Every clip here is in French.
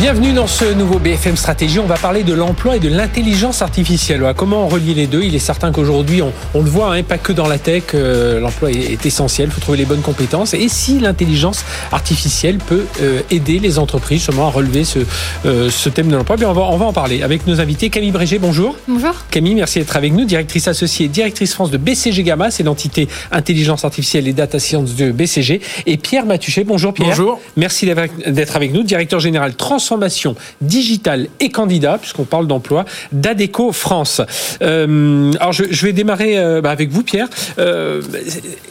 Bienvenue dans ce nouveau BFM Stratégie. On va parler de l'emploi et de l'intelligence artificielle. Comment on relie les deux? Il est certain qu'aujourd'hui, on, le voit, hein, pas que dans la tech, euh, l'emploi est, essentiel. Il faut trouver les bonnes compétences. Et si l'intelligence artificielle peut euh, aider les entreprises justement à relever ce, euh, ce thème de l'emploi, on va, on va en parler avec nos invités. Camille Brégé, bonjour. Bonjour. Camille, merci d'être avec nous. Directrice associée, directrice France de BCG Gamma, c'est l'entité intelligence artificielle et data science de BCG. Et Pierre Matuchet, bonjour Pierre. Bonjour. Merci d'être avec nous, directeur général trans transformation digitale et candidat, puisqu'on parle d'emploi, d'ADECO France. Euh, alors, je, vais démarrer euh, bah, avec vous, Pierre. Euh,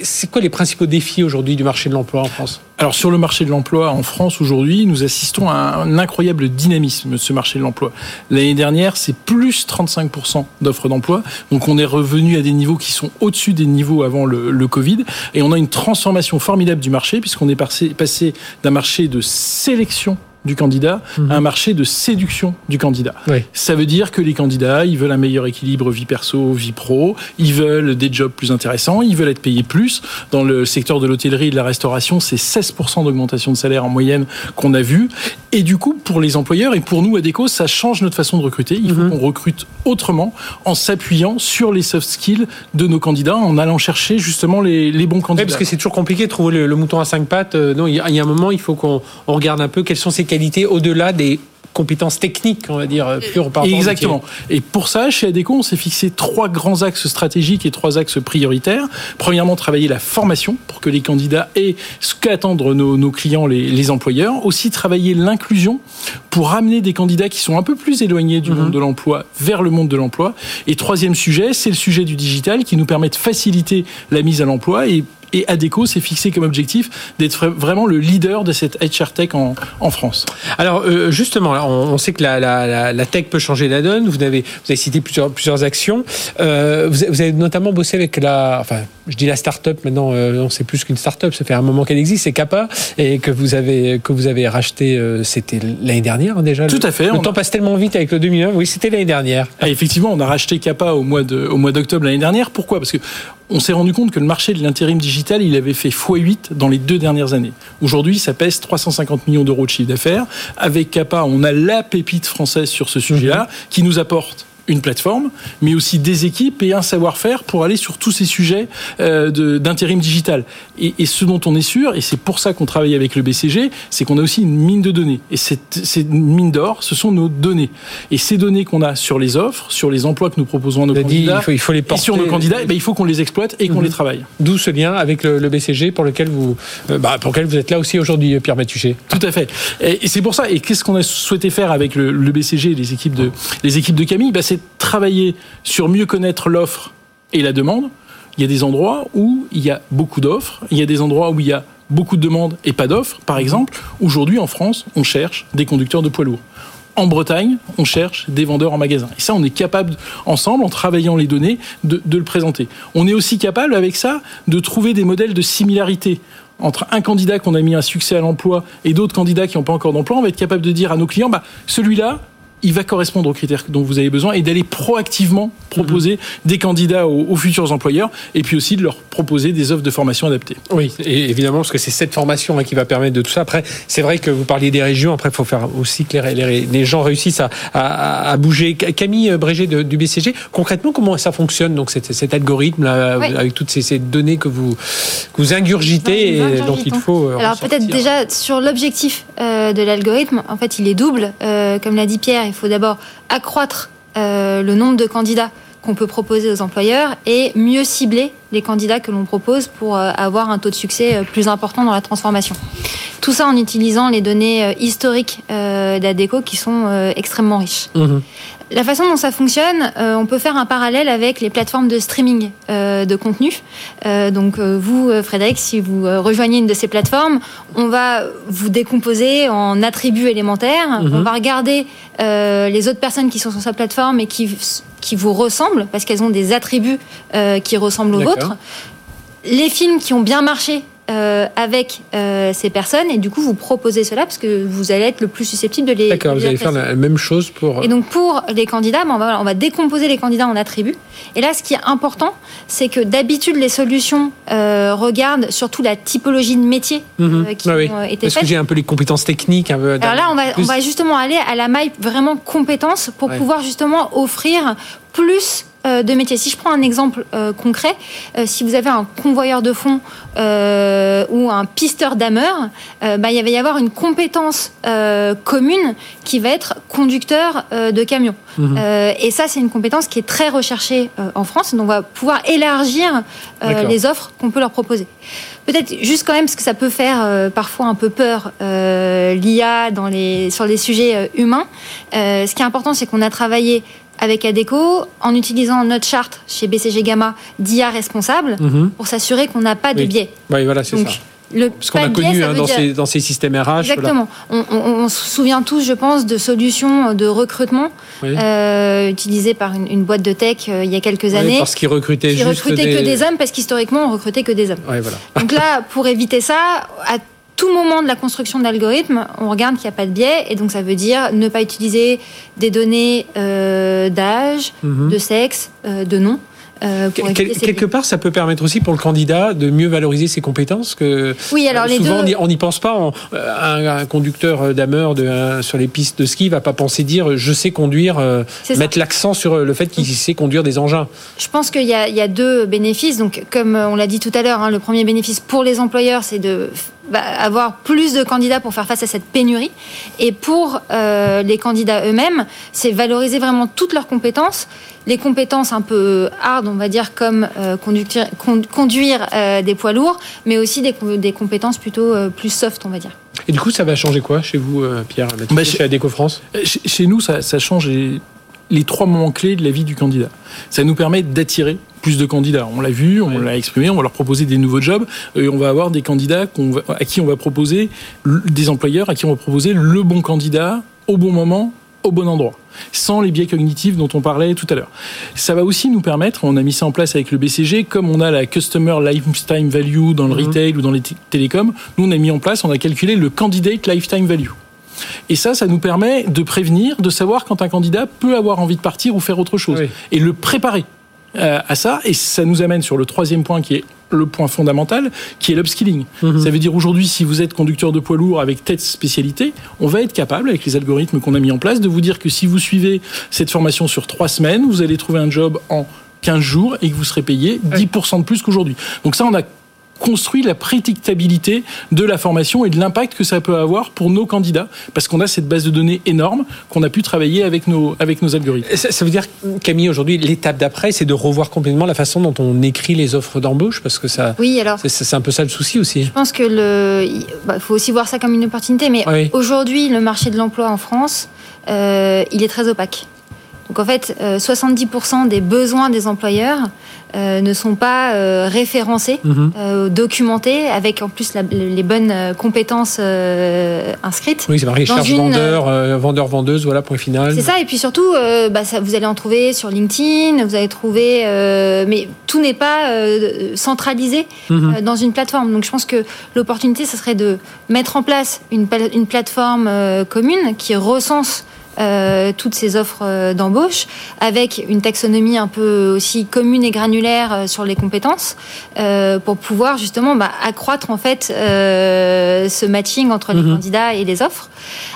c'est quoi les principaux défis aujourd'hui du marché de l'emploi en France? Alors sur le marché de l'emploi en France aujourd'hui, nous assistons à un incroyable dynamisme de ce marché de l'emploi. L'année dernière, c'est plus 35% d'offres d'emploi. Donc on est revenu à des niveaux qui sont au-dessus des niveaux avant le, Covid. Et on a une transformation formidable du marché puisqu'on est passé d'un marché de sélection du candidat mhm. un marché de séduction du candidat. Ça veut dire que les candidats, ils veulent un meilleur équilibre vie perso, vie pro, ils veulent des jobs plus intéressants, ils veulent être payés plus. Dans le secteur de l'hôtellerie et de la restauration, c'est 16% d'augmentation de salaire en moyenne qu'on a vu. Et du coup, pour les employeurs et pour nous à Déco, ça change notre façon de recruter. Il faut mhm. qu'on recrute autrement en s'appuyant sur les soft skills de nos candidats, en allant chercher justement les, bons candidats. parce que c'est toujours compliqué de trouver le, mouton à cinq pattes. Euh, non, il y, a un moment, il faut qu'on regarde un peu quelles sont ces qualité au-delà des compétences techniques, on va dire, euh, plus Exactement. Et pour ça, chez ADECO, on s'est fixé trois grands axes stratégiques et trois axes prioritaires. Premièrement, travailler la formation pour que les candidats aient ce qu'attendent nos, clients, les, employeurs. Aussi, travailler l'inclusion pour amener des candidats qui sont un peu plus éloignés du mhm. monde de l'emploi vers le monde de l'emploi. Et troisième sujet, c'est le sujet du digital qui nous permet de faciliter la mise à l'emploi et et ADECO s'est fixé comme objectif d'être vraiment le leader de cette HR Tech en, en France. Alors euh, justement, on, sait que la, la, la, tech peut changer la donne. Vous avez, vous avez cité plusieurs, plusieurs actions. Euh, vous, vous, avez notamment bossé avec la, enfin, je dis la start-up maintenant, euh, c'est plus qu'une start-up, ça fait un moment qu'elle existe, c'est Kappa, et que vous avez, que vous avez racheté, euh, c'était l'année dernière hein, déjà. Tout à fait. Le temps passe tellement vite avec le 2009. Oui, c'était l'année dernière. Ah, effectivement, on a racheté Kappa au mois de, au mois d'octobre l'année dernière. Pourquoi? Parce que on s'est rendu compte que le marché de l'intérim digital, il avait fait x8 dans les deux dernières années. Aujourd'hui, ça pèse 350 millions d'euros de chiffre d'affaires. Avec Kappa, on a la pépite française sur ce sujet-là, mhm. qui nous apporte une plateforme, mais aussi des équipes et un savoir-faire pour aller sur tous ces sujets euh, d'intérim digital. Et, et, ce dont on est sûr, et c'est pour ça qu'on travaille avec le BCG, c'est qu'on a aussi une mine de données. Et cette, cette mine d'or, ce sont nos données. Et ces données qu'on a sur les offres, sur les emplois que nous proposons à nos candidats, il faut, il faut les porter. et sur nos candidats, eh ben, il faut qu'on les exploite et qu'on mhm. les travaille. D'où ce lien avec le, BCG pour lequel vous, euh, bah, pour lequel vous êtes là aussi aujourd'hui, Pierre Matuchet. Tout à fait. Et, c'est pour ça. Et qu'est-ce qu'on a souhaité faire avec le, le, BCG et les équipes de, les équipes de Camille? Bah, C'est travailler sur mieux connaître l'offre et la demande. Il y a des endroits où il y a beaucoup d'offres, il y a des endroits où il y a beaucoup de demandes et pas d'offres. Par exemple, aujourd'hui en France, on cherche des conducteurs de poids lourds. En Bretagne, on cherche des vendeurs en magasin. Et ça, on est capable, ensemble, en travaillant les données, de, de le présenter. On est aussi capable, avec ça, de trouver des modèles de similarité entre un candidat qu'on a mis un succès à l'emploi et d'autres candidats qui n'ont pas encore d'emploi, on va être capable de dire à nos clients, bah, celui-là, il va correspondre aux critères dont vous avez besoin et d'aller proactivement proposer mhm. des candidats aux, futurs employeurs et puis aussi de leur proposer des offres de formation adaptées. Oui, et évidemment, parce que c'est cette formation hein, qui va permettre de tout ça. Après, c'est vrai que vous parliez des régions, après, il faut faire aussi que les, gens réussissent à, bouger. Camille Brégé du BCG, concrètement, comment ça fonctionne, donc cet, algorithme-là, avec toutes ces, données que vous, vous ingurgitez et dont il faut. Euh, Alors peut-être déjà sur l'objectif euh, de l'algorithme, en fait, il est double. Euh, comme l'a dit Pierre, il faut d'abord accroître euh, le nombre de candidats qu'on peut proposer aux employeurs et mieux cibler les candidats que l'on propose pour euh, avoir un taux de succès euh, plus important dans la transformation. Tout ça en utilisant les données historiques d'ADECO qui sont extrêmement riches. Mmh. La façon dont ça fonctionne, on peut faire un parallèle avec les plateformes de streaming de contenu. donc vous, Frédéric, si vous rejoignez une de ces plateformes, on va vous décomposer en attributs élémentaires. Mmh. On va regarder euh, les autres personnes qui sont sur sa plateforme et qui, qui vous ressemblent, parce qu'elles ont des attributs euh, qui ressemblent aux vôtres. Les films qui ont bien marché euh, avec euh, ces personnes et du coup vous proposez cela parce que vous allez être le plus susceptible de les. D'accord, vous allez faire la même chose pour. Et donc pour les candidats, ben, on, va, on va décomposer les candidats en attributs. Et là, ce qui est important, c'est que d'habitude les solutions euh, regardent surtout la typologie de métier Mhm. euh, qui Ah oui. ont été Parce que j'ai un peu les compétences techniques. Un peu Alors là, on va, plus- on va justement aller à la maille vraiment compétences pour Ouais. pouvoir justement offrir plus de métiers. Si je prends un exemple euh, concret, euh, si vous avez un convoyeur de fonds euh, ou un pisteur d'ameur, euh, bah, il va y avoir une compétence euh, commune qui va être conducteur euh, de camion. Mhm. Euh, et ça, c'est une compétence qui est très recherchée euh, en France. Donc, on va pouvoir élargir euh, les offres qu'on peut leur proposer. Peut-être juste quand même, parce que ça peut faire euh, parfois un peu peur, euh, l'IA dans les, sur les sujets euh, humains. Euh, ce qui est important, c'est qu'on a travaillé avec ADECO en utilisant notre charte chez BCG Gamma d'IA responsable Mhm. pour s'assurer qu'on n'a pas de Oui. biais. Oui, voilà, c'est ça. le Parce qu'on a biais, connu hein, dans, dire- ces, dans ces systèmes RH. voilà. Exactement. On, on- on se souvient tous, je pense, de solutions de recrutement Oui. euh, utilisées par une, une boîte de tech euh, il y a quelques Oui, années, parce qu'ils recrutaient qui juste recrutaient que des hommes parce qu'historiquement, on recrutait que des hommes. Ouais, voilà. Donc là, pour éviter ça, à tout moment de la construction d'algorithmes, on regarde qu'il n'y a pas de biais, et donc ça veut dire ne pas utiliser des données euh, d'âge, Mhm. de sexe, euh, de nom. euh, Quel- quelque part, ça peut permettre aussi pour le candidat de mieux valoriser ses compétences. Que Oui, alors les souvent deux. on n'y pense pas. On- un, un conducteur d'ameur de, sur les pistes de ski va pas penser dire je sais conduire, mettre l'accent sur le fait qu'il sait conduire des engins. Je pense qu'il y, a- il y a deux bénéfices. Donc, comme on l'a dit tout à l'heure, hein, le premier bénéfice pour les employeurs, c'est de bah, avoir plus de candidats pour faire face à cette pénurie. Et pour euh, les candidats eux-mêmes, c'est valoriser vraiment toutes leurs compétences. Les compétences un peu hard, on va dire, comme euh, conduire euh, des poids lourds, mais aussi des, com- des compétences plutôt euh, plus soft, on va dire. Et du coup, ça va changer quoi chez vous, euh, Pierre Bah, chez chez- Adéco France Chez, chez nous, ça, ça change les trois moments clés de la vie du candidat. Ça nous permet d'attirer plus de candidats. On l'a vu, on l'a exprimé, on va leur proposer des nouveaux jobs. Et on va avoir des candidats va- à qui on va proposer, des employeurs à qui on va proposer le bon candidat au bon moment, au bon endroit, sans les biais cognitifs dont on parlait tout à l'heure. Ça va aussi nous permettre, on a mis ça en place avec le BCG, comme on a la Customer Lifetime Value dans le Mhm. retail ou dans les télécoms, nous on a mis en place, on a calculé le Candidate Lifetime Value. Et ça, ça nous permet de prévenir, de savoir quand un candidat peut avoir envie de partir ou faire autre chose. Oui. Et le préparer euh, à ça. Et ça nous amène sur le troisième point qui est le point fondamental, qui est l'upskilling. Mhm. Ça veut dire aujourd'hui, si vous êtes conducteur de poids lourd avec tête spécialité, on va être capable, avec les algorithmes qu'on a mis en place, de vous dire que si vous suivez cette formation sur trois semaines, vous allez trouver un job en 15 jours et que vous serez payé 10% de plus qu'aujourd'hui. Donc ça, on a construit la prédictabilité de la formation et de l'impact que ça peut avoir pour nos candidats, parce qu'on a cette base de données énorme qu'on a pu travailler avec nos, avec nos algorithmes. ça, ça veut dire, Camille, aujourd'hui, l'étape d'après, c'est de revoir complètement la façon dont on écrit les offres d'embauche, parce que ça, Oui, alors. c'est- c'est un peu ça le souci aussi. Je pense que le, il bah, faut aussi voir ça comme une opportunité, mais Oui. aujourd'hui, le marché de l'emploi en France, euh, il est très opaque. Donc en fait, euh, 70% des besoins des employeurs euh, ne sont pas euh, référencés, Mhm. euh, documentés, avec en plus la- les bonnes euh, compétences euh, inscrites. Oui, c'est marqué charge une- vendeur, euh, vendeur vendeuse, voilà point final. C'est ça, et puis surtout, euh, bah, ça, vous allez en trouver sur LinkedIn, vous allez trouver, euh, mais tout n'est pas euh, centralisé Mhm. euh, dans une plateforme. Donc je pense que l'opportunité, ce serait de mettre en place une, pla- une plateforme euh, commune qui recense euh, toutes ces offres euh, d'embauche avec une taxonomie un peu aussi commune et granulaire euh, sur les compétences euh, pour pouvoir justement bah, accroître en fait euh, ce matching entre les Mhm. candidats et les offres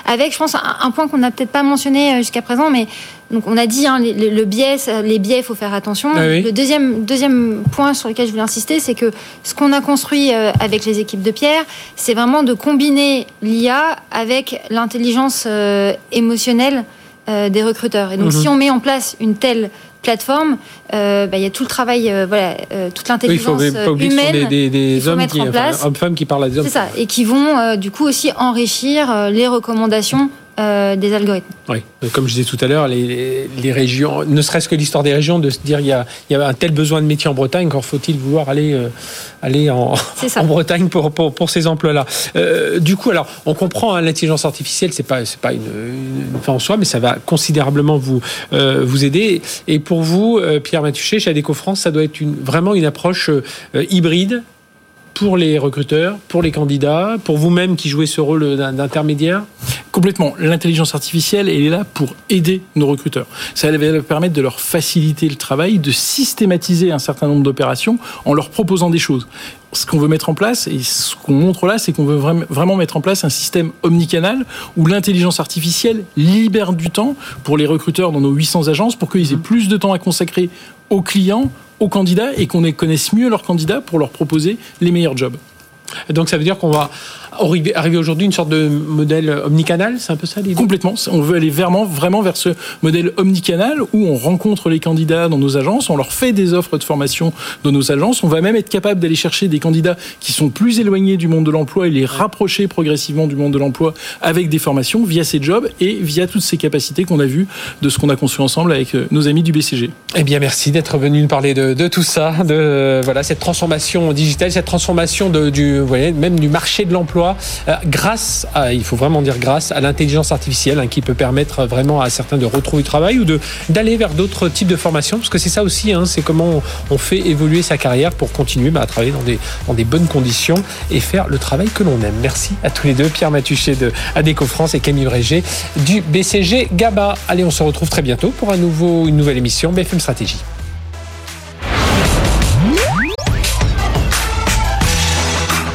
avec je pense un, un point qu'on n'a peut-être pas mentionné jusqu'à présent mais donc on a dit hein, les- le, le biais les biais il faut faire attention Ah oui. le deuxième deuxième point sur lequel je voulais insister c'est que ce qu'on a construit avec les équipes de Pierre c'est vraiment de combiner l'IA avec l'intelligence euh, émotionnelle euh, des recruteurs. Et donc, Mhm. si on met en place une telle plateforme, euh, bah, il y a tout le travail, euh, voilà, toute l'intelligence humaine. des, des- des il faut hommes mettre qui, en enfin, place. hommes-femmes qui parlent à des hommes. C'est ça, et qui vont du coup aussi enrichir les recommandations euh, des algorithmes. Oui, comme je disais tout à l'heure, les, les- les régions, ne serait-ce que l'histoire des régions, de se dire il y a, il y a un tel besoin de métier en Bretagne, encore faut-il vouloir aller, euh, aller en, en Bretagne pour, pour, pour ces emplois-là. Euh, du coup, alors, on comprend hein, l'intelligence artificielle, c'est pas c'est pas une, fin en soi, mais ça va considérablement vous euh, vous aider. Et pour vous, Pierre Matuchet, chez Adéco France, ça doit être une, vraiment une approche hybride pour les recruteurs, pour les candidats, pour vous-même qui jouez ce rôle d'intermédiaire Complètement. L'intelligence artificielle, elle est là pour aider nos recruteurs. Ça va permettre de leur faciliter le travail, de systématiser un certain nombre d'opérations en leur proposant des choses. Ce qu'on veut mettre en place, et ce qu'on montre là, c'est qu'on veut vraiment mettre en place un système omnicanal où l'intelligence artificielle libère du temps pour les recruteurs dans nos 800 agences pour qu'ils aient plus de temps à consacrer aux clients, aux candidats et qu'on connaisse mieux leurs candidats pour leur proposer les meilleurs jobs. Donc ça veut dire qu'on va arriver aujourd'hui une sorte de modèle omnicanal, c'est un peu ça l'idée? Complètement. On veut aller vraiment, vraiment vers ce modèle omnicanal où on rencontre les candidats dans nos agences, on leur fait des offres de formation dans nos agences. On va même être capable d'aller chercher des candidats qui sont plus éloignés du monde de l'emploi et les rapprocher progressivement du monde de l'emploi avec des formations via ces jobs et via toutes ces capacités qu'on a vues de ce qu'on a conçu ensemble avec euh, nos amis du BCG. Eh bien, merci d'être venu nous parler de, de, tout ça, de voilà cette transformation digitale, cette transformation de, du, vous voyez, même du marché de l'emploi euh, grâce à, il faut vraiment dire grâce à l'intelligence artificielle hein, qui peut permettre vraiment à certains de retrouver du travail ou de d'aller vers d'autres types de formations parce que c'est ça aussi, hein, c'est comment on fait évoluer sa carrière pour continuer bah, à travailler dans des, dans des bonnes conditions et faire le travail que l'on aime. Merci à tous les deux, Pierre Matuchet de ADECO France et Camille Régé du BCG GABA. Allez, on se retrouve très bientôt pour un nouveau, une nouvelle émission BFM Stratégie.